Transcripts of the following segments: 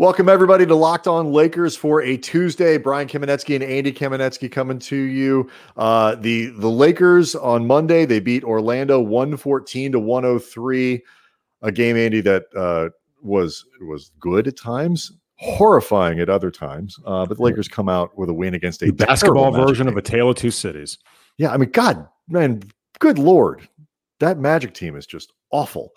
Welcome everybody to Locked On Lakers for a Tuesday. Brian Kamenetzky and Andy Kamenetzky coming to you. Uh, the the Lakers on Monday they beat Orlando one fourteen to one hundred three. A game, Andy, that uh, was was good at times, horrifying at other times. Uh, but the Lakers come out with a win against a The basketball version of a tale of two cities. yeah, I mean, God, man, good lord, that Magic team is just awful.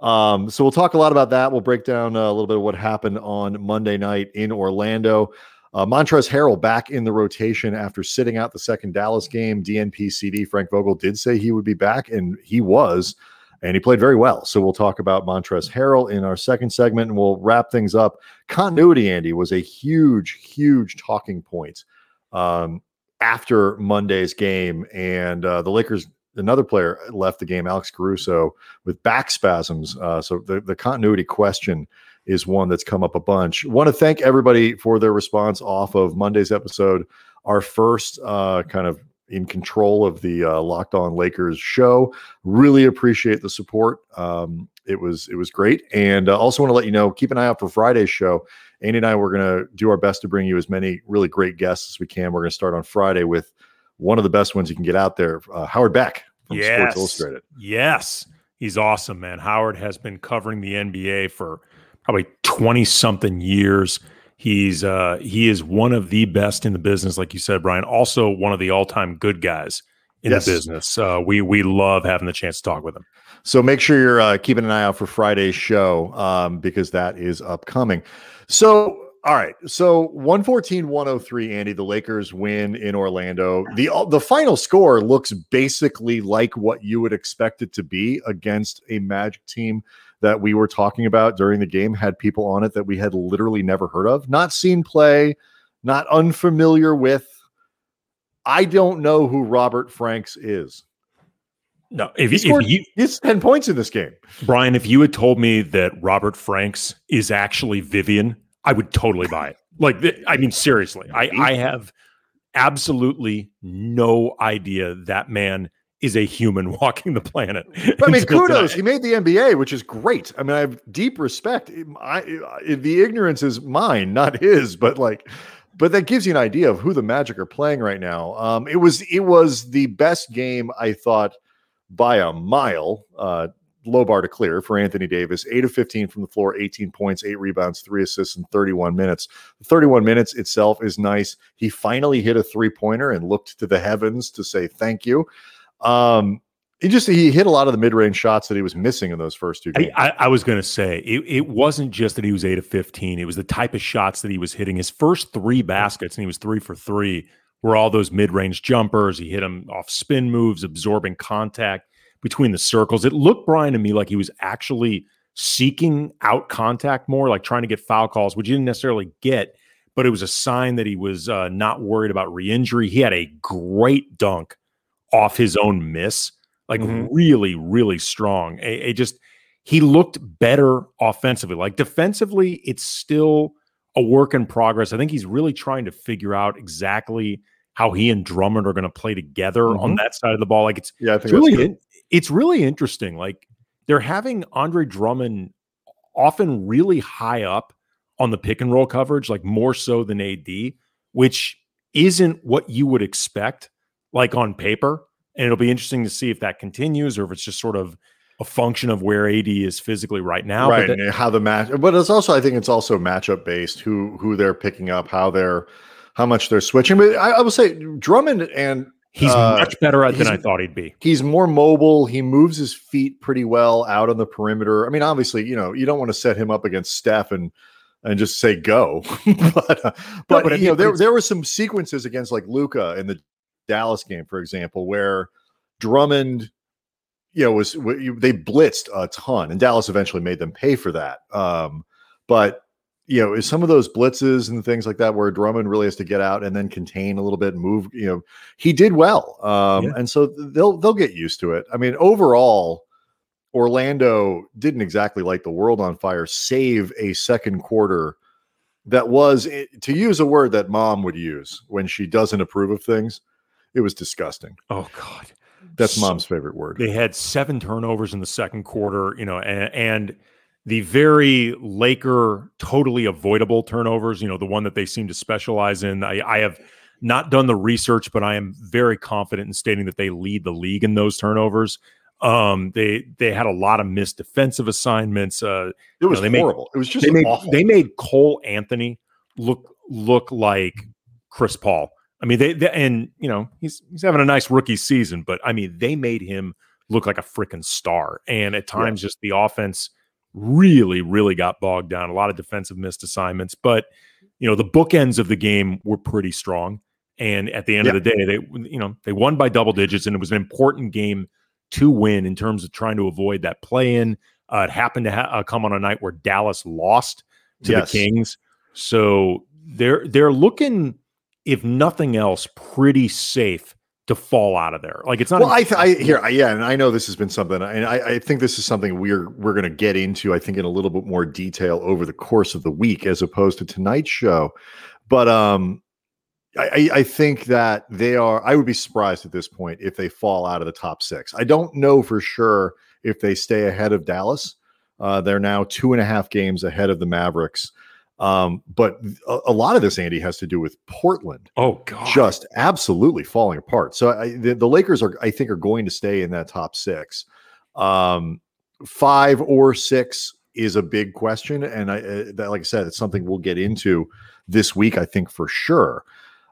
Um, so we'll talk a lot about that. We'll break down uh, a little bit of what happened on Monday night in Orlando. Uh, Montrezl Harrell back in the rotation after sitting out the second Dallas game. DNP CD Frank Vogel did say he would be back, and he was, and he played very well. So we'll talk about Montrezl Harrell in our second segment, and we'll wrap things up. Continuity, Andy, was a huge, huge talking point um, after Monday's game, and uh, the Lakers. Another player left the game, Alex Caruso, with back spasms. Uh, so the, the continuity question is one that's come up a bunch. Want to thank everybody for their response off of Monday's episode, our first uh, kind of in control of the uh, Locked On Lakers show. Really appreciate the support. Um, it was it was great, and uh, also want to let you know keep an eye out for Friday's show. Andy and I we're going to do our best to bring you as many really great guests as we can. We're going to start on Friday with one of the best ones you can get out there, uh, Howard Beck from Sports Yes. Illustrated. Yes. He's awesome, man. Howard has been covering the NBA for probably 20 something years. He's uh he is one of the best in the business, like you said, Brian. Also one of the all-time good guys in Yes. the business. Uh, we we love having the chance to talk with him. So make sure you're uh, keeping an eye out for Friday's show um, because that is upcoming. So, all right. So 114 103, Andy, the Lakers win in Orlando. The, uh, the final score looks basically like what you would expect it to be against a Magic team that we were talking about during the game, had people on it that we had literally never heard of, not seen play, not unfamiliar with. I don't know who Robert Franks is. No, if, He if scored you He's 10 points in this game. Brian, if you had told me that Robert Franks is actually Vivian, I would totally buy it. Like, I mean, seriously, I, I have absolutely no idea that man is a human walking the planet. But I mean, kudos. tonight. He made the NBA, which is great. I mean, I have deep respect. I, I- the ignorance is mine, not his. But like, but that gives you an idea of who the Magic are playing right now. Um, it was it was the best game I thought by a mile. Uh, low bar to clear for Anthony Davis. Eight of fifteen from the floor, eighteen points, eight rebounds, three assists in thirty-one minutes. Thirty-one minutes itself is nice. He finally hit a three-pointer and looked to the heavens to say thank you. Um, he just he hit a lot of the mid-range shots that he was missing in those first two I, games. I, I was going to say it, it wasn't just that he was eight of 15. It was the type of shots that he was hitting. His first three baskets, and he was three for three, were all those mid range jumpers. He hit them off spin moves, absorbing contact between the circles. It looked, Brian, to me like he was actually seeking out contact more, like trying to get foul calls, which he didn't necessarily get, but it was a sign that he was uh, not worried about re injury. He had a great dunk off his own miss like Mhm. really, really strong. It, it just he looked better offensively. Like defensively, it's still a work in progress. I think he's really trying to figure out exactly how he and Drummond are going to play together on Mhm. that side of the ball. Like it's yeah, I think that's really it's really interesting. Like they're having Andre Drummond often really high up on the pick and roll coverage, like more so than AD, which isn't what you would expect, like on paper. And it'll be interesting to see if that continues or if it's just sort of a function of where AD is physically right now. But right that- and how the match but it's also i think it's also matchup based who who they're picking up how they're how much they're switching but i, I will say drummond and he's uh, much better at than I thought he'd be. he's more mobile. He moves his feet pretty well out on the perimeter. I mean obviously you know you don't want to set him up against steph and and just say go. But uh, but, but I you know there, there were some sequences against like luka in the dallas game for example where drummond you know was they blitzed a ton and dallas eventually made them pay for that. Um but you know, is some of those blitzes and things like that where Drummond really has to get out and then contain a little bit, and move. You know, he did well, um, Yeah. and so they'll they'll get used to it. I mean, overall, Orlando didn't exactly light the world on fire, save a second quarter that was, eh, to use a word that mom would use when she doesn't approve of things. It was disgusting. Oh God. That's So- mom's favorite word. They had seven turnovers in the second quarter, you know, and, and the very Laker totally avoidable turnovers, you know, the one that they seem to specialize in. I, I, have not done the research, but I am very confident in stating that they lead the league in those turnovers. Um, they they had a lot of missed defensive assignments. Uh, it was you know, horrible. Made, it was just they made, awful. They made Cole Anthony look look like Chris Paul. I mean, they, they and you know he's he's having a nice rookie season, but I mean they made him look like a freaking star. And at times, yeah. just the offense really, really got bogged down. A lot of defensive missed assignments, but you know the bookends of the game were pretty strong. And at the end yeah. of the day, they you know they won by double digits, and it was an important game to win in terms of trying to avoid that play in. Uh, it happened to ha- uh, come on a night where Dallas lost to yes. the Kings, so they're they're looking, if nothing else, pretty safe to fall out of there. Like it's not. Well, I, th- I here, I, yeah, and I know this has been something, and I, I think this is something we're we're going to get into. I think in a little bit more detail over the course of the week, as opposed to tonight's show. But um, I, I think that they are. I would be surprised at this point if they fall out of the top six. I don't know for sure if they stay ahead of Dallas. Uh, they're now two and a half games ahead of the Mavericks. Um, but a, a, lot of this, Andy, has to do with Portland. Oh God, just absolutely falling apart. So I, the, the, Lakers are, I think, are going to stay in that top six. Um, five or six is a big question, and I, uh, that, like I said, it's something we'll get into this week. I think for sure.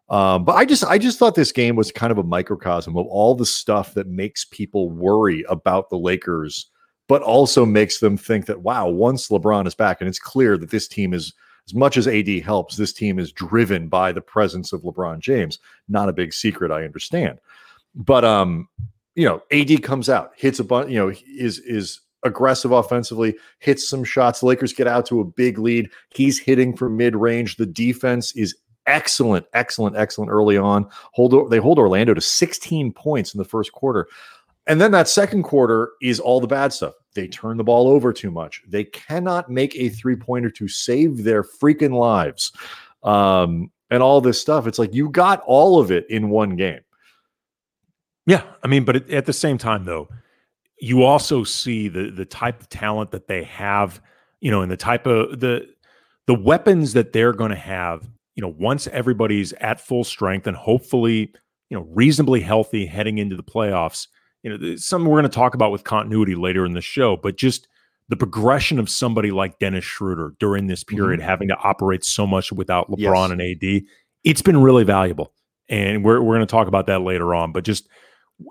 Um, but I just, I just thought this game was kind of a microcosm of all the stuff that makes people worry about the Lakers, but also makes them think that wow, once LeBron is back, and it's clear that this team is as much as AD helps, this team is driven by the presence of LeBron James. Not a big secret, I understand. But um, you know, AD comes out, hits a bunch, you know, is is aggressive offensively, hits some shots. Lakers get out to a big lead. He's hitting from mid-range. The defense is excellent, excellent, excellent early on. Hold they hold Orlando to 16 points in the first quarter. And then that second quarter is all the bad stuff. They turn the ball over too much. They cannot make a three pointer to save their freaking lives. Um, and all this stuff. It's like you got all of it in one game. Yeah. I mean, but at the same time, though, you also see the the type of talent that they have, you know, and the type of the the weapons that they're going to have, you know, once everybody's at full strength and hopefully, you know, reasonably healthy heading into the playoffs you know, something we're going to talk about with continuity later in the show, but just the progression of somebody like Dennis Schroeder during this period, mm-hmm. having to operate so much without LeBron yes. and AD, it's been really valuable. And we're, we're going to talk about that later on. But just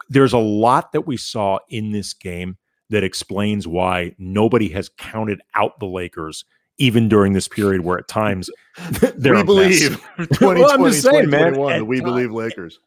there's a lot that we saw in this game that explains why nobody has counted out the Lakers even during this period where at times we believe 2020, well, I'm just saying, man, we believe Lakers.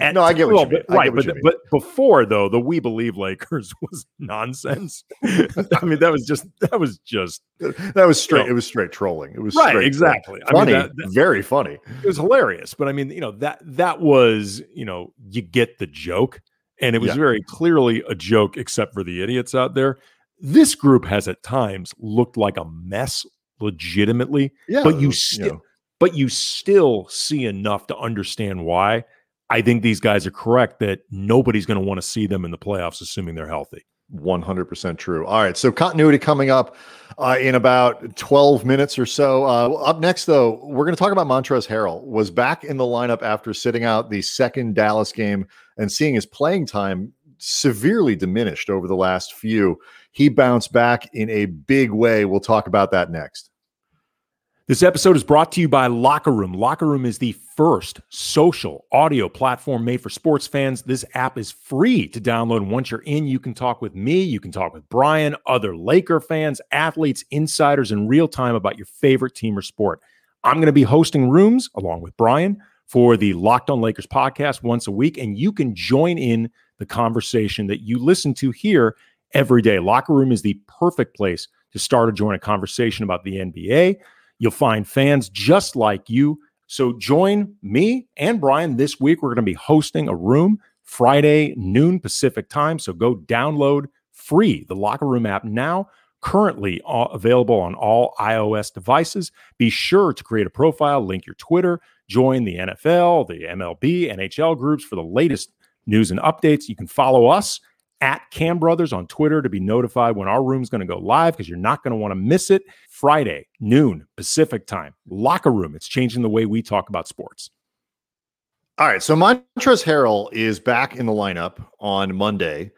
At, no, I get what well, you mean. Right, but, but before though, the we believe Lakers was nonsense. I mean, that was just that was just that was straight. You know, it was straight trolling. It was right, exactly. Funny, I mean, that, that, very funny. It was hilarious, but I mean, you know that that was you know you get the joke, and it was yeah. very clearly a joke, except for the idiots out there. This group has at times looked like a mess legitimately. Yeah, but you still, you know. but you still see enough to understand why. I think these guys are correct that nobody's going to want to see them in the playoffs, assuming they're healthy. 100% true. All right. So, continuity coming up uh, in about 12 minutes or so. Uh, up next, though, we're going to talk about Montrezl Harrell. Was back in the lineup after sitting out the second Dallas game and seeing his playing time severely diminished over the last few. He bounced back in a big way. We'll talk about that next. This episode is brought to you by Locker Room. Locker Room is the first social audio platform made for sports fans. This app is free to download. Once you're in, you can talk with me, you can talk with Brian, other Laker fans, athletes, insiders in real time about your favorite team or sport. I'm going to be hosting rooms along with Brian for the Locked On Lakers podcast once a week, and you can join in the conversation that you listen to here every day. Locker Room is the perfect place to start or join a conversation about the NBA. You'll find fans just like you. So join me and Brian this week. We're going to be hosting a room Friday, noon Pacific time. So go download free the Locker Room app now. Currently uh, available on all iOS devices. Be sure to create a profile, link your Twitter, join the NFL, the MLB, NHL groups for the latest news and updates. You can follow us at Kam Brothers on Twitter to be notified when our room's going to go live because you're not going to want to miss it. Friday, noon Pacific time. Locker room. It's changing the way we talk about sports. All right. So Montrezl Harrell is back in the lineup on Monday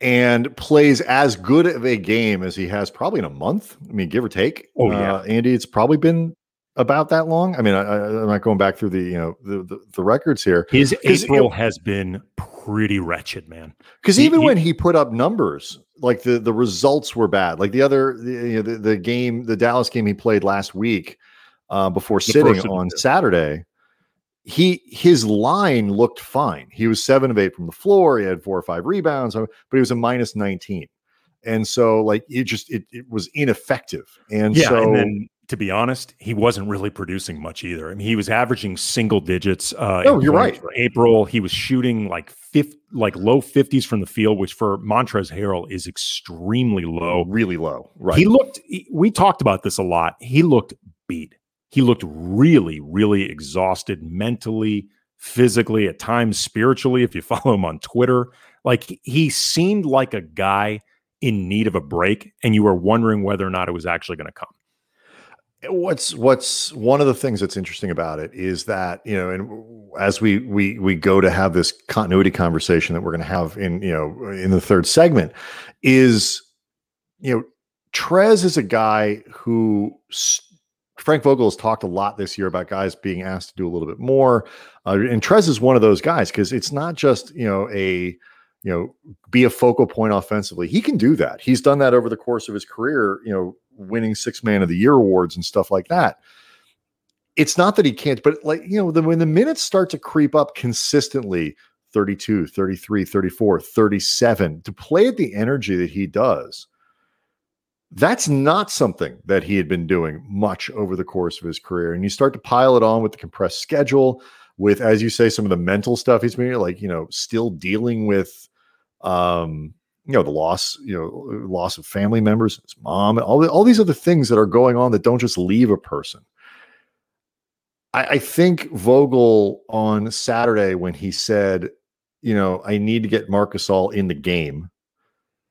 and plays as good of a game as he has probably in a month. I mean, give or take. Oh, yeah. Uh, Andy, it's probably been about that long. I mean, I, am not going back through the, you know, the, the, the records here. His April has been pretty wretched, man. Because even he, when he put up numbers, like the, the results were bad. Like the other, the, you know, the, the game, the Dallas game he played last week uh, before sitting on Saturday, he his line looked fine. He was seven of eight from the floor. He had four or five rebounds, but he was a minus 19. And so like it just it, it was ineffective. And yeah, so and then to be honest, he wasn't really producing much either. I mean, he was averaging single digits. Uh, oh, you're right. April, he was shooting like fifth, like low fifties from the field, which for Montrezl Harrell is extremely low, really low. Right. He looked. He, we talked about this a lot. He looked beat. He looked really, really exhausted mentally, physically, at times spiritually. If you follow him on Twitter, like he seemed like a guy in need of a break, and you were wondering whether or not it was actually going to come what's what's one of the things that's interesting about it is that you know and as we we we go to have this continuity conversation that we're going to have in you know in the third segment is you know Trez is a guy who Frank Vogel has talked a lot this year about guys being asked to do a little bit more uh, and Trez is one of those guys because it's not just you know a you know be a focal point offensively. He can do that. He's done that over the course of his career you know winning six man of the year awards and stuff like that. It's not that he can't, but like, you know, the, when the minutes start to creep up consistently 32, 33, 34, 37, to play at the energy that he does, that's not something that he had been doing much over the course of his career. And you start to pile it on with the compressed schedule, with, as you say, some of the mental stuff he's been like, you know, still dealing with um you know the loss you know loss of family members his mom all, the, all these other things that are going on that don't just leave a person. I, I think vogel on saturday when he said you know i need to get Marc Gasol in the game.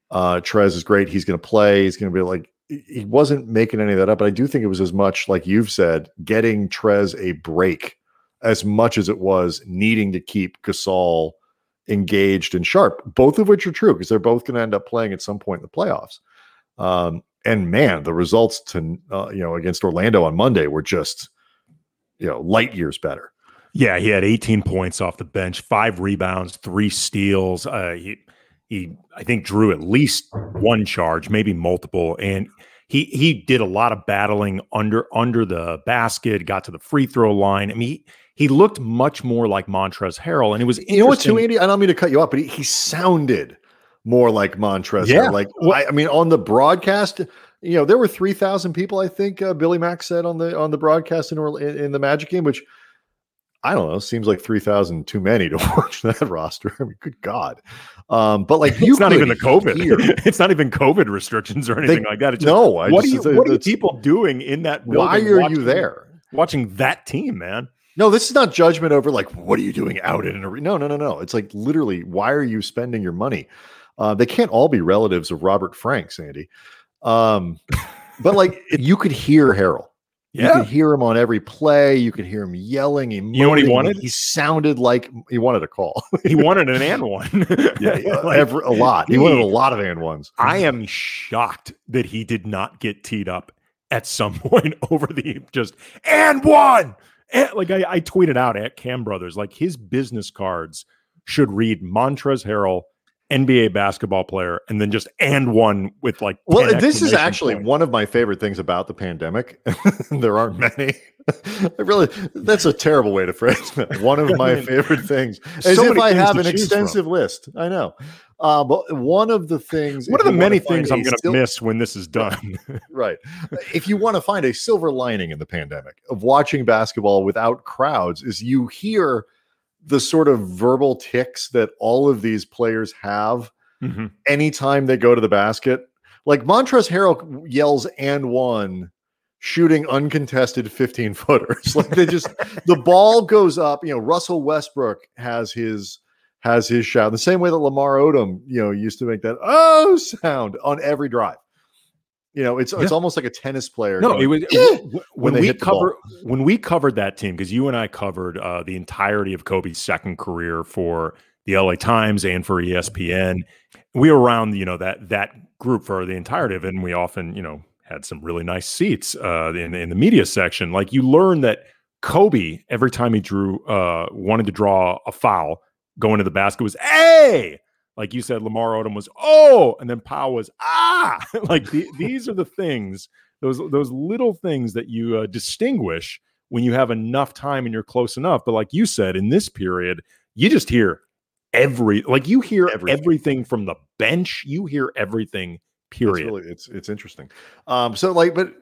Uh trez is great. He's going to play. He's going to be like he wasn't making any of that up but i do think it was as much like you've said getting trez a break as much as it was needing to keep Gasol engaged and sharp, both of which are true because they're both going to end up playing at some point in the playoffs. Um, and man, the results to uh, you know against Orlando on Monday were just you know light years better. Yeah, he had 18 points off the bench, five rebounds, three steals. Uh, he he I think drew at least one charge, maybe multiple, and he he did a lot of battling under under the basket, got to the free throw line. I mean, he, he looked much more like Montrezl Harrell, and it was you know what too, Andy. I don't mean to cut you off, but he, he sounded more like Montrezl. Yeah, like well, I, I, mean, on the broadcast, you know, there were three thousand people. I think uh, Billy Mack said on the on the broadcast in, in, in the Magic game, which I don't know, seems like three thousand too many to watch that roster. I mean, good God. Um, but like, it's not even the COVID. it's not even COVID restrictions or anything they, like that. Just, no, I what, just, are you, what are people doing in that? Why are you there? Watching that team, man. No, this is not judgment over like what are you doing out in an arena. No, no, no, no. It's like literally, why are you spending your money? Uh, they can't all be relatives of Robert Franks, Andy. Um, but like you could hear Harrell. Yeah. You could hear him on every play. You could hear him yelling. you know what he wanted? He sounded like he wanted a call. he wanted an and one. yeah, like, every, a lot. He, he wanted a lot of and ones. I am shocked that he did not get teed up at some point over the just and one Eh, like I, I tweeted out at Kam Brothers, like his business cards should read Montrezl Harrell, NBA basketball player, and then just and one with like. Well, this is actually points. one of my favorite things about the pandemic. there aren't many. I really, that's a terrible way to phrase it. One of my favorite things, as so if I have an extensive from. list. I know. Uh, but one of the things, one of the many things I'm going to sil- miss when this is done, right? If you want to find a silver lining in the pandemic of watching basketball without crowds, is you hear the sort of verbal tics that all of these players have mm-hmm. anytime they go to the basket. Like Montrezl Harrell yells and one shooting uncontested 15 footers. Like they just the ball goes up. You know, Russell Westbrook has his has his shout. The same way that Lamar Odom, you know, used to make that oh sound on every drive. You know, it's yeah. it's almost like a tennis player. No, going, it was eh! when, when we cover when we covered that team because you and I covered uh, the entirety of Kobe's second career for the LA Times and for ESPN. We were around, you know, that that group for the entirety of it, and we often, you know, had some really nice seats uh, in in the media section. Like you learn that Kobe, every time he drew, uh, wanted to draw a foul, going to the basket was a. Like you said, Lamar Odom was oh, and then Pau was ah. like the, these are the things, those those little things that you uh, distinguish when you have enough time and you're close enough. But like you said, in this period, you just hear every like you hear everything, everything from the bench. You hear everything. Period. It's really, it's it's interesting. Um, so like, but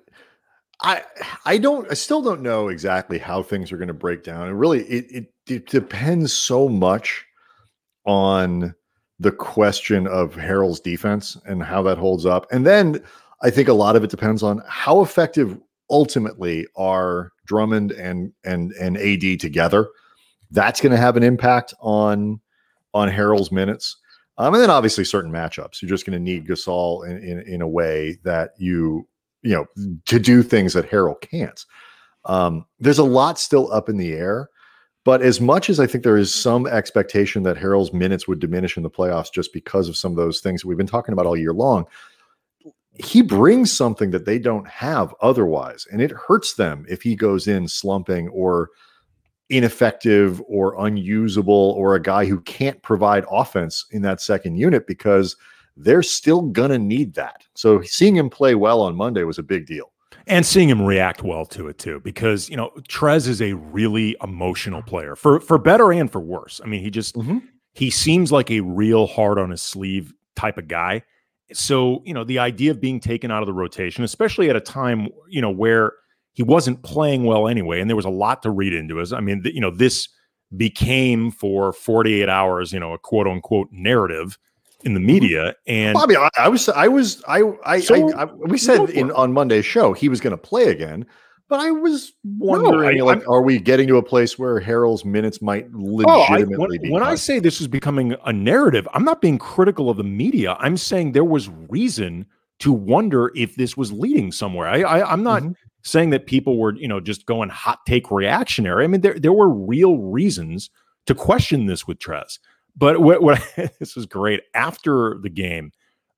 I I don't I still don't know exactly how things are going to break down. And really it, it, it depends so much on the question of Harrell's defense and how that holds up. And then I think a lot of it depends on how effective ultimately are Drummond and and and AD together. That's going to have an impact on on Harrell's minutes. Um, and then obviously certain matchups. You're just going to need Gasol in, in in a way that you you know, to do things that Harrell can't. Um, there's a lot still up in the air. But as much as I think there is some expectation that Harrell's minutes would diminish in the playoffs just because of some of those things that we've been talking about all year long, he brings something that they don't have otherwise. And it hurts them if he goes in slumping or ineffective or unusable or a guy who can't provide offense in that second unit because – they're still going to need that. So seeing him play well on Monday was a big deal. And seeing him react well to it too, because you know Trez is a really emotional player for for better and for worse. I mean, he just mm-hmm. he seems like a real hard on his sleeve type of guy. So you know the idea of being taken out of the rotation, especially at a time you know where he wasn't playing well anyway, and there was a lot to read into it. I mean, you know this became for 48 hours, you know, a quote unquote narrative in the media. And Bobby, I, I was, I was, I, I, so, I, I we said in on Monday's show he was going to play again, but I was wondering, no, I, like, I'm, are we getting to a place where Harrell's minutes might legitimately oh, when, be? When I say this is becoming a narrative, I'm not being critical of the media. I'm saying there was reason to wonder if this was leading somewhere. I, I am not. Mm-hmm. Saying that people were, you know, just going hot take reactionary. I mean, there there were real reasons to question this with Trez. But what, what this was great. After the game,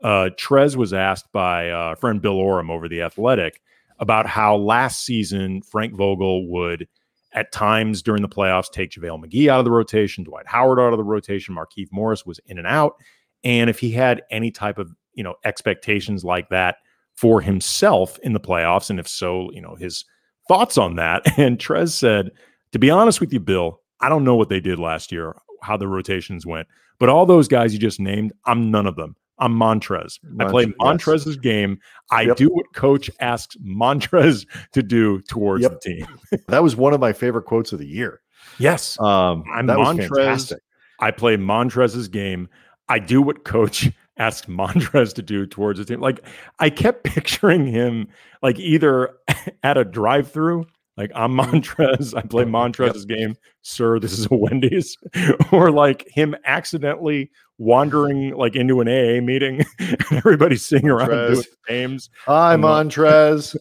uh, Trez was asked by uh, friend Bill Oram over the Athletic about how last season Frank Vogel would, at times during the playoffs, take JaVale McGee out of the rotation, Dwight Howard out of the rotation, Markieff Morris was in and out, and if he had any type of you know expectations like that for himself in the playoffs, and if so, you know his thoughts on that. And Trez said, "To be honest with you, Bill, I don't know what they did last year how the rotations went. But all those guys you just named, I'm none of them. I'm Montrez. Montrez I play Montrez's yes. game. I yep. do what coach asks Montrez to do towards yep. the team. that was one of my favorite quotes of the year. Yes. Um, I'm Montrez. I play Montrez's game. I do what coach asks Montrez to do towards the team. Like I kept picturing him like either at a drive-through like I'm. Montrez, I play Montrez's yep. game, sir. This is a Wendy's, or like him accidentally wandering like into an AA meeting, and everybody's singing around Montrez. doing names. Hi, Montrez.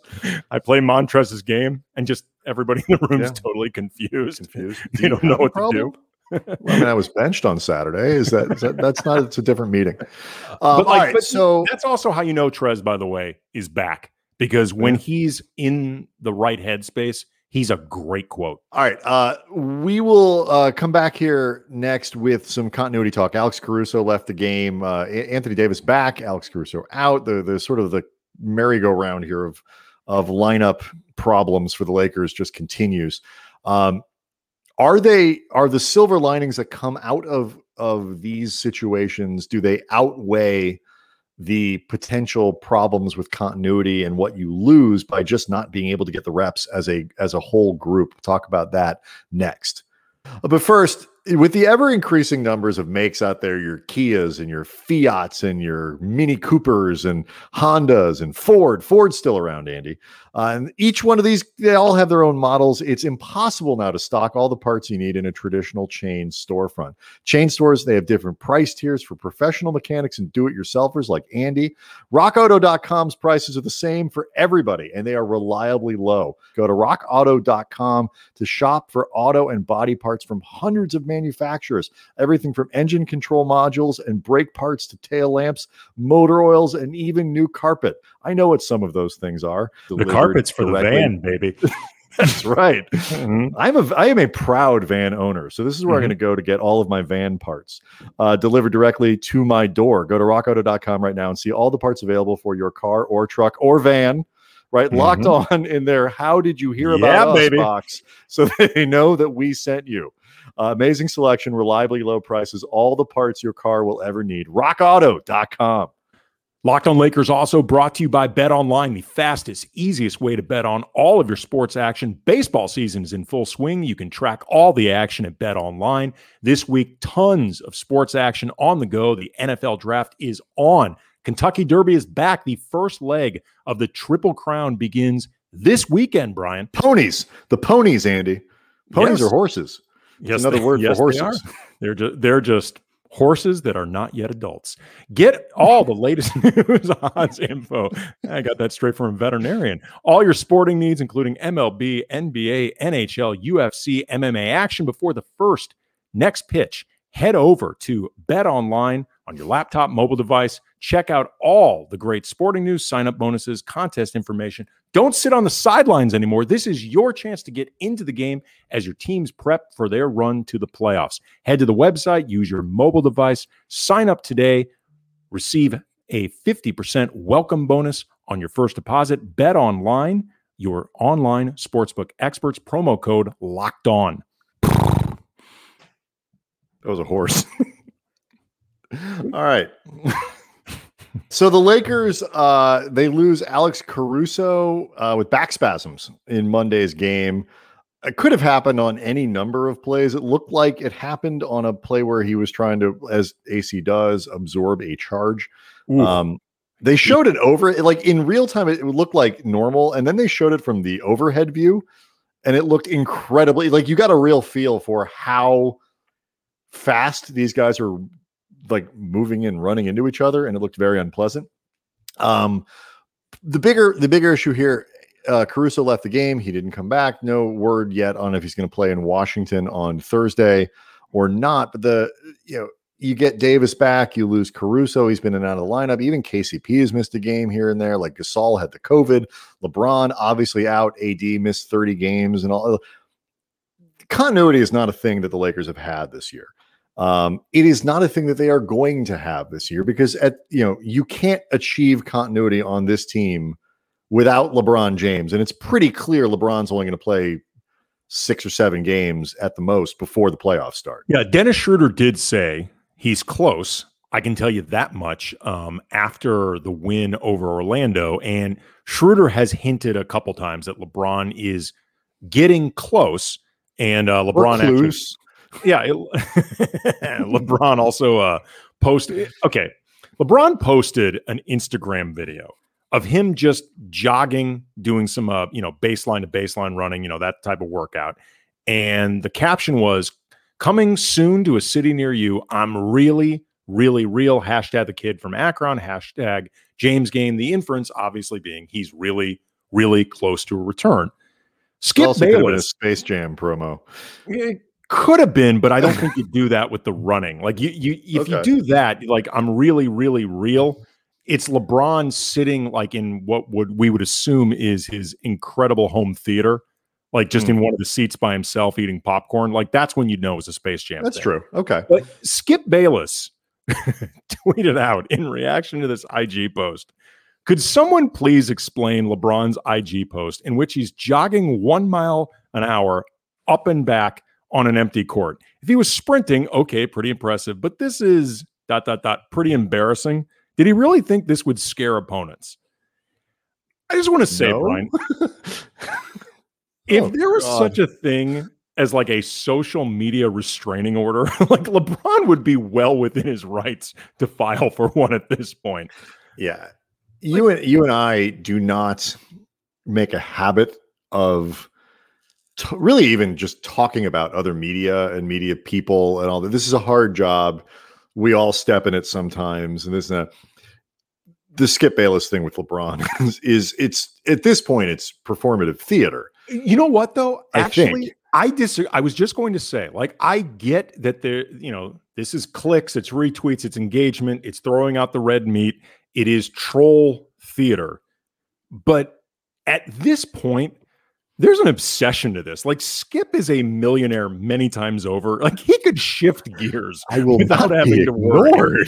I play Montrez's game, and just everybody in the room's yeah. totally confused. Confused. they don't know what problem? to do. well, I mean, I was benched on Saturday. Is that, is that that's not? It's a different meeting. Um, but like, but so that's also how you know Trez, by the way, is back because when he's in the right headspace, he's a great quote. All right. Uh, we will uh, come back here next with some continuity talk. Alex Caruso left the game. Uh, Anthony Davis back. Alex Caruso out. The the sort of the merry-go-round here of of lineup problems for the Lakers just continues. Um, are they are the silver linings that come out of of these situations? Do they outweigh? The potential problems with continuity and what you lose by just not being able to get the reps as a as a whole group. We'll talk about that next. Uh, but first, with the ever increasing numbers of makes out there, your Kias and your Fiats and your Mini Coopers and Hondas and Ford, Ford's still around, Andy. Uh, and each one of these, they all have their own models. It's impossible now to stock all the parts you need in a traditional chain storefront. Chain stores, they have different price tiers for professional mechanics and do it yourselfers like Andy. RockAuto.com's prices are the same for everybody and they are reliably low. Go to rockauto.com to shop for auto and body parts from hundreds of manufacturers, everything from engine control modules and brake parts to tail lamps, motor oils, and even new carpet. I know what some of those things are. The carpet's for directly. the van, baby. That's right. Mm-hmm. I'm a I am a proud van owner. So this is where mm-hmm. I'm going to go to get all of my van parts uh, delivered directly to my door. Go to rockauto.com right now and see all the parts available for your car or truck or van. Right, mm-hmm. locked on in there. How did you hear about yeah, us baby. box? So they know that we sent you. Uh, amazing selection, reliably low prices, all the parts your car will ever need. RockAuto.com. Locked on Lakers also brought to you by Bet Online, the fastest, easiest way to bet on all of your sports action. Baseball season is in full swing. You can track all the action at Bet Online. This week, tons of sports action on the go. The NFL draft is on. Kentucky Derby is back. The first leg of the Triple Crown begins this weekend, Brian. Ponies. The ponies, Andy. Ponies yes. are horses. Yes, another they, word yes, for horses. They are. They're just they're just horses that are not yet adults. Get all the latest news, odds, info. I got that straight from a veterinarian. All your sporting needs, including MLB, NBA, NHL, UFC, MMA action before the first next pitch. Head over to Bet Online on your laptop, mobile device. Check out all the great sporting news, sign up bonuses, contest information. Don't sit on the sidelines anymore. This is your chance to get into the game as your teams prep for their run to the playoffs. Head to the website, use your mobile device, sign up today, receive a 50% welcome bonus on your first deposit. Bet online, your online sportsbook experts, promo code locked on. That was a horse. All right. so the Lakers, uh, they lose Alex Caruso uh, with back spasms in Monday's game. It could have happened on any number of plays. It looked like it happened on a play where he was trying to, as AC does, absorb a charge. Um, they showed it over, like in real time, it, it looked like normal, and then they showed it from the overhead view, and it looked incredibly like you got a real feel for how fast these guys are like moving and running into each other, and it looked very unpleasant. Um, the bigger the bigger issue here, uh, Caruso left the game. He didn't come back. No word yet on if he's going to play in Washington on Thursday or not. But the you know you get Davis back, you lose Caruso. He's been in and out of the lineup. Even KCP has missed a game here and there. Like Gasol had the COVID. LeBron obviously out. AD missed 30 games and all. Continuity is not a thing that the Lakers have had this year. Um, it is not a thing that they are going to have this year because at you know you can't achieve continuity on this team without LeBron James, and it's pretty clear LeBron's only going to play six or seven games at the most before the playoffs start. Yeah, Dennis Schroeder did say he's close. I can tell you that much um, after the win over Orlando, and Schroeder has hinted a couple times that LeBron is getting close, and uh, LeBron actually yeah, it, LeBron also uh, posted. Okay, LeBron posted an Instagram video of him just jogging, doing some uh, you know baseline to baseline running, you know that type of workout, and the caption was coming soon to a city near you. I'm really, really real. Hashtag the kid from Akron. Hashtag James Gang. The inference obviously being he's really, really close to a return. Skip also Bayless, Space Jam promo. Could have been, but I don't think you do that with the running. Like you, you if okay. you do that, like I'm really, really real. It's LeBron sitting like in what would we would assume is his incredible home theater, like just mm. in hmm. one of the seats by himself eating popcorn. Like that's when you know it's a Space Jam. That's thing. true. Okay. But Skip Bayless tweeted out in reaction to this IG post. Could someone please explain LeBron's IG post in which he's jogging one mile an hour up and back on an empty court. If he was sprinting, okay, pretty impressive, but this is dot dot dot pretty embarrassing. Did he really think this would scare opponents? I just want to say, no. Brian, if oh, there was God. such a thing as like a social media restraining order, like LeBron would be well within his rights to file for one at this point. Yeah. You like, and you and I do not make a habit of t- really even just talking about other media and media people and all that. This is a hard job. We all step in it sometimes, and this and that. The Skip Bayless thing with LeBron is, is it's at this point it's performative theater. You know what though? I Actually, think. I disagree. I was just going to say, like, I get that there, you know, this is clicks, it's retweets, it's engagement, it's throwing out the red meat, it is troll theater. But at this point, there's an obsession to this. Like, Skip is a millionaire many times over. Like, he could shift gears I will without having to worry.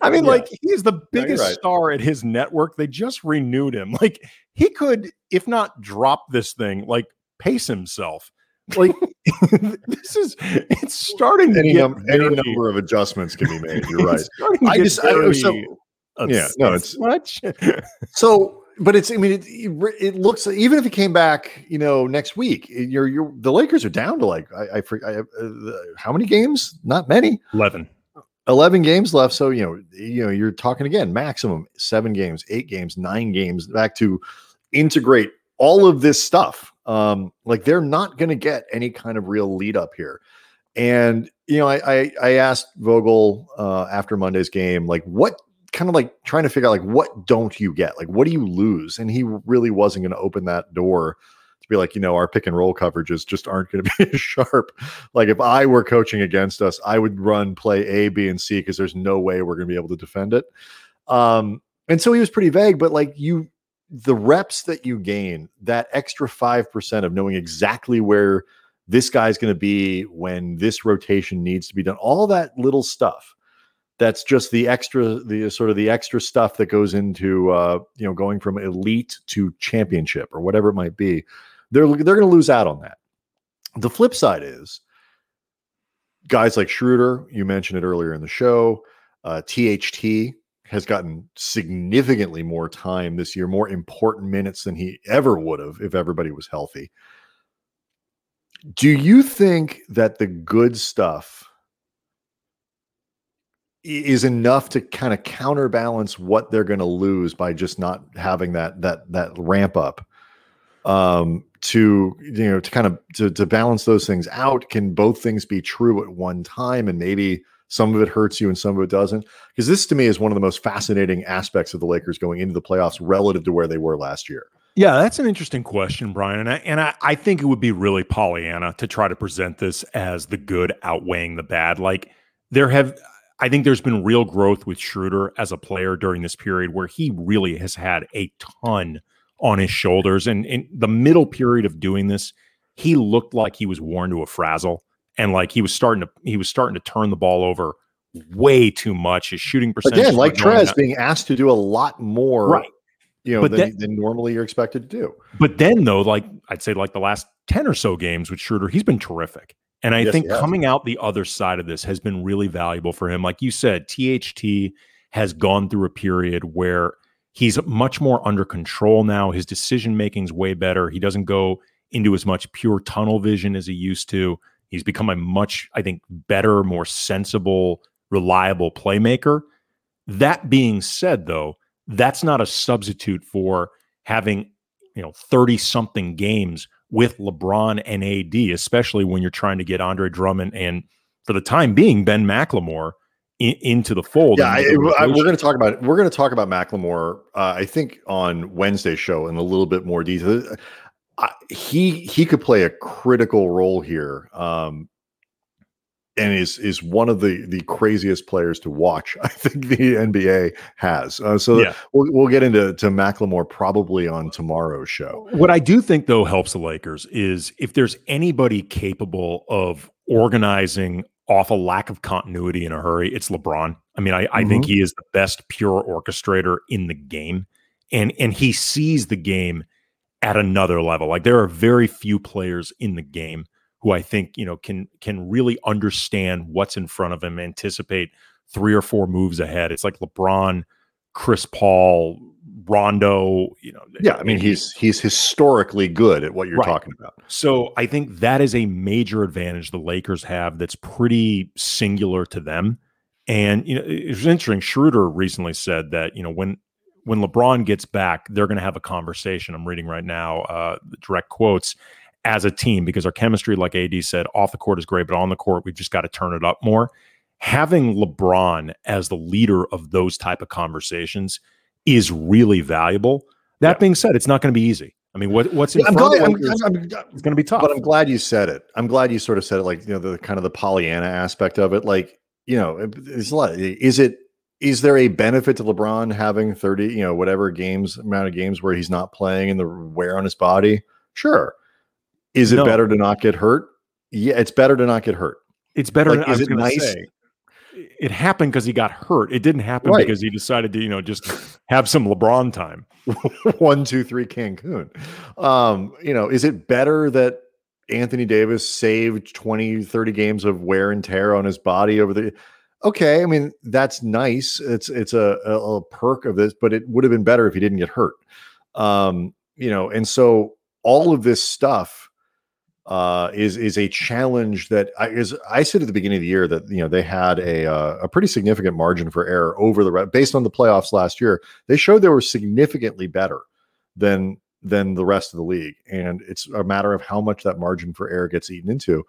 I mean, Yeah. like he's the biggest right. star at his network. They just renewed him. Like he could, if not drop this thing, like pace himself. Like this is it's starting any, to get num- any number of adjustments can be made. You're right. it's starting to I just I, very so yeah, no, it's- much. So, but it's I mean it, it looks even if he came back, you know, next week, you're you're the Lakers are down to like I I, I uh, how many games? Not many. Eleven. 11 games left so you know you know you're talking again maximum 7 games 8 games 9 games back to integrate all of this stuff um like they're not going to get any kind of real lead up here and you know I, I i asked vogel uh after monday's game like what kind of like trying to figure out like what don't you get like what do you lose and he really wasn't going to open that door to be like you know our pick and roll coverages just aren't going to be as sharp like if I were coaching against us, I would run play A, B, and C because there's no way we're going to be able to defend it. Um, and so he was pretty vague, but like you, the reps that you gain, that extra five percent of knowing exactly where this guy's going to be when this rotation needs to be done, all that little stuff. That's just the extra, the sort of the extra stuff that goes into uh, you know going from elite to championship or whatever it might be. They're they're going to lose out on that. The flip side is guys like Schroeder, you mentioned it earlier in the show. Uh, THT has gotten significantly more time this year, more important minutes than he ever would have if everybody was healthy. Do you think that the good stuff is enough to kind of counterbalance what they're going to lose by just not having that that that ramp up? um to you know to kind of to, to balance those things out can both things be true at one time and maybe some of it hurts you and some of it doesn't because this to me is one of the most fascinating aspects of the lakers going into the playoffs relative to where they were last year Yeah, that's an interesting question, Brian. And I and I, I think it would be really Pollyanna to try to present this as the good outweighing the bad. Like there have I think there's been real growth with Schroeder as a player during this period where he really has had a ton on his shoulders. And in the middle period of doing this, he looked like he was worn to a frazzle. And like he was starting to he was starting to turn the ball over way too much. His shooting percentage again like Trez being asked to do a lot more right. you know But than, that- than normally you're expected to do But then, though, like I'd say, like the last 10 or so games with Schroeder, he's been terrific. And I Yes, think coming out the other side of this has been really valuable for him. Like you said, THT has gone through a period where he's much more under control now. His decision making's way better. He doesn't go into as much pure tunnel vision as he used to. He's become a much, I think, better, more sensible, reliable playmaker. That being said, though, that's not a substitute for having, you know, 30 something games with LeBron and AD, especially when you're trying to get Andre Drummond and for the time being, Ben McLemore in, into the fold. Yeah, I, the I- we're going to talk about we're going to talk about McLemore. Uh, I think on Wednesday's show in a little bit more detail. I, he he could play a critical role here, um, and is is one of the the craziest players to watch. I think the NBA has. Uh, so Yeah. we'll we'll get into to McLemore probably on tomorrow's show. What I do think, though, helps the Lakers is if there's anybody capable of organizing off a lack of continuity in a hurry, it's LeBron. I mean, I, I think he is the best pure orchestrator in the game, and and he sees the game at another level. Like there are very few players in the game who I think you know can can really understand what's in front of him, anticipate three or four moves ahead. It's like LeBron, Chris Paul, Rondo. You know, Yeah, I mean he's he's historically good at what you're Right. talking about. so I think that is a major advantage the Lakers have that's pretty singular to them. And you know, it was interesting. Schroeder recently said that you know when when LeBron gets back, they're going to have a conversation. I'm reading right now, uh, direct quotes as a team because our chemistry, like AD said, off the court is great, but on the court, we've just got to turn it up more. Having LeBron as the leader of those type of conversations is really valuable. That yeah. being said, it's not going to be easy. I mean, what, what's in I'm front glad, of I'm, I'm, it's going to be tough. But I'm glad you said it. I'm glad you sort of said it, like you know, the kind of the Pollyanna aspect of it. Like, you know, it's a lot. Is it? Is there a benefit to LeBron having 30, you know, whatever games amount of games where he's not playing and the wear on his body? Sure. Is it no. better to not get hurt? Yeah, it's better to not get hurt. It's better. Like, is it nice? Say, it happened because he got hurt. It didn't happen right. because he decided to, you know, just have some LeBron time. One, two, three, Cancun. Um, you know, is it better that Anthony Davis saved 20, 30 games of wear and tear on his body over the okay. I mean, that's nice. It's it's a, a, a perk of this, but it would have been better if he didn't get hurt. Um, you know, and so all of this stuff uh, is is a challenge that I is I said at the beginning of the year that you know they had a uh, a pretty significant margin for error over the based on the playoffs last year. They showed they were significantly better than than the rest of the league, and it's a matter of how much that margin for error gets eaten into.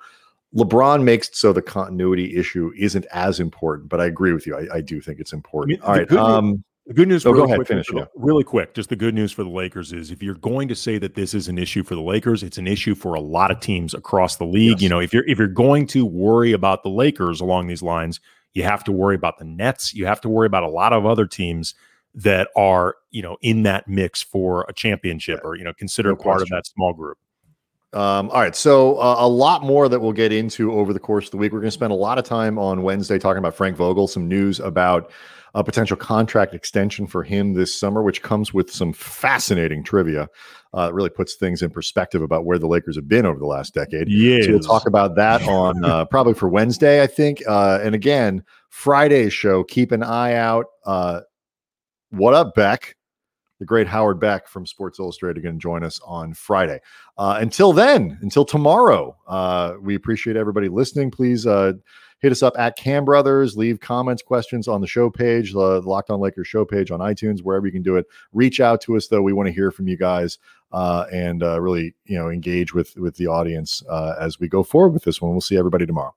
LeBron makes so the continuity issue isn't as important, but I agree with you. I, I do think it's important. All right. Um, the good news. Oh, really go ahead. Quick, finish. Yeah. Really quick. Just the good news for the Lakers is if you're going to say that this is an issue for the Lakers, it's an issue for a lot of teams across the league. Yes. You know, if you're if you're going to worry about the Lakers along these lines, you have to worry about the Nets. You have to worry about a lot of other teams that are you know in that mix for a championship or you know considered no part of that small group. Um, all right, so uh, a lot more that we'll get into over the course of the week. We're going to spend a lot of time on Wednesday talking about Frank Vogel, some news about a potential contract extension for him this summer, which comes with some fascinating trivia. Uh, it really puts things in perspective about where the Lakers have been over the last decade. Yeah, so we'll talk about that on uh, probably for Wednesday, I think. Uh, and again, Friday's show. Keep an eye out. Uh, what up, Beck? The great Howard Beck from Sports Illustrated going to join us on Friday. Uh, until then, until tomorrow, uh, we appreciate everybody listening. Please hit us up at Kam Brothers. Leave comments, questions on the show page, the, Locked On Lakers show page on iTunes, wherever you can do it. Reach out to us though. We want to hear from you guys uh, and uh, really, you know, engage with with the audience uh, as we go forward with this one. We'll see everybody tomorrow.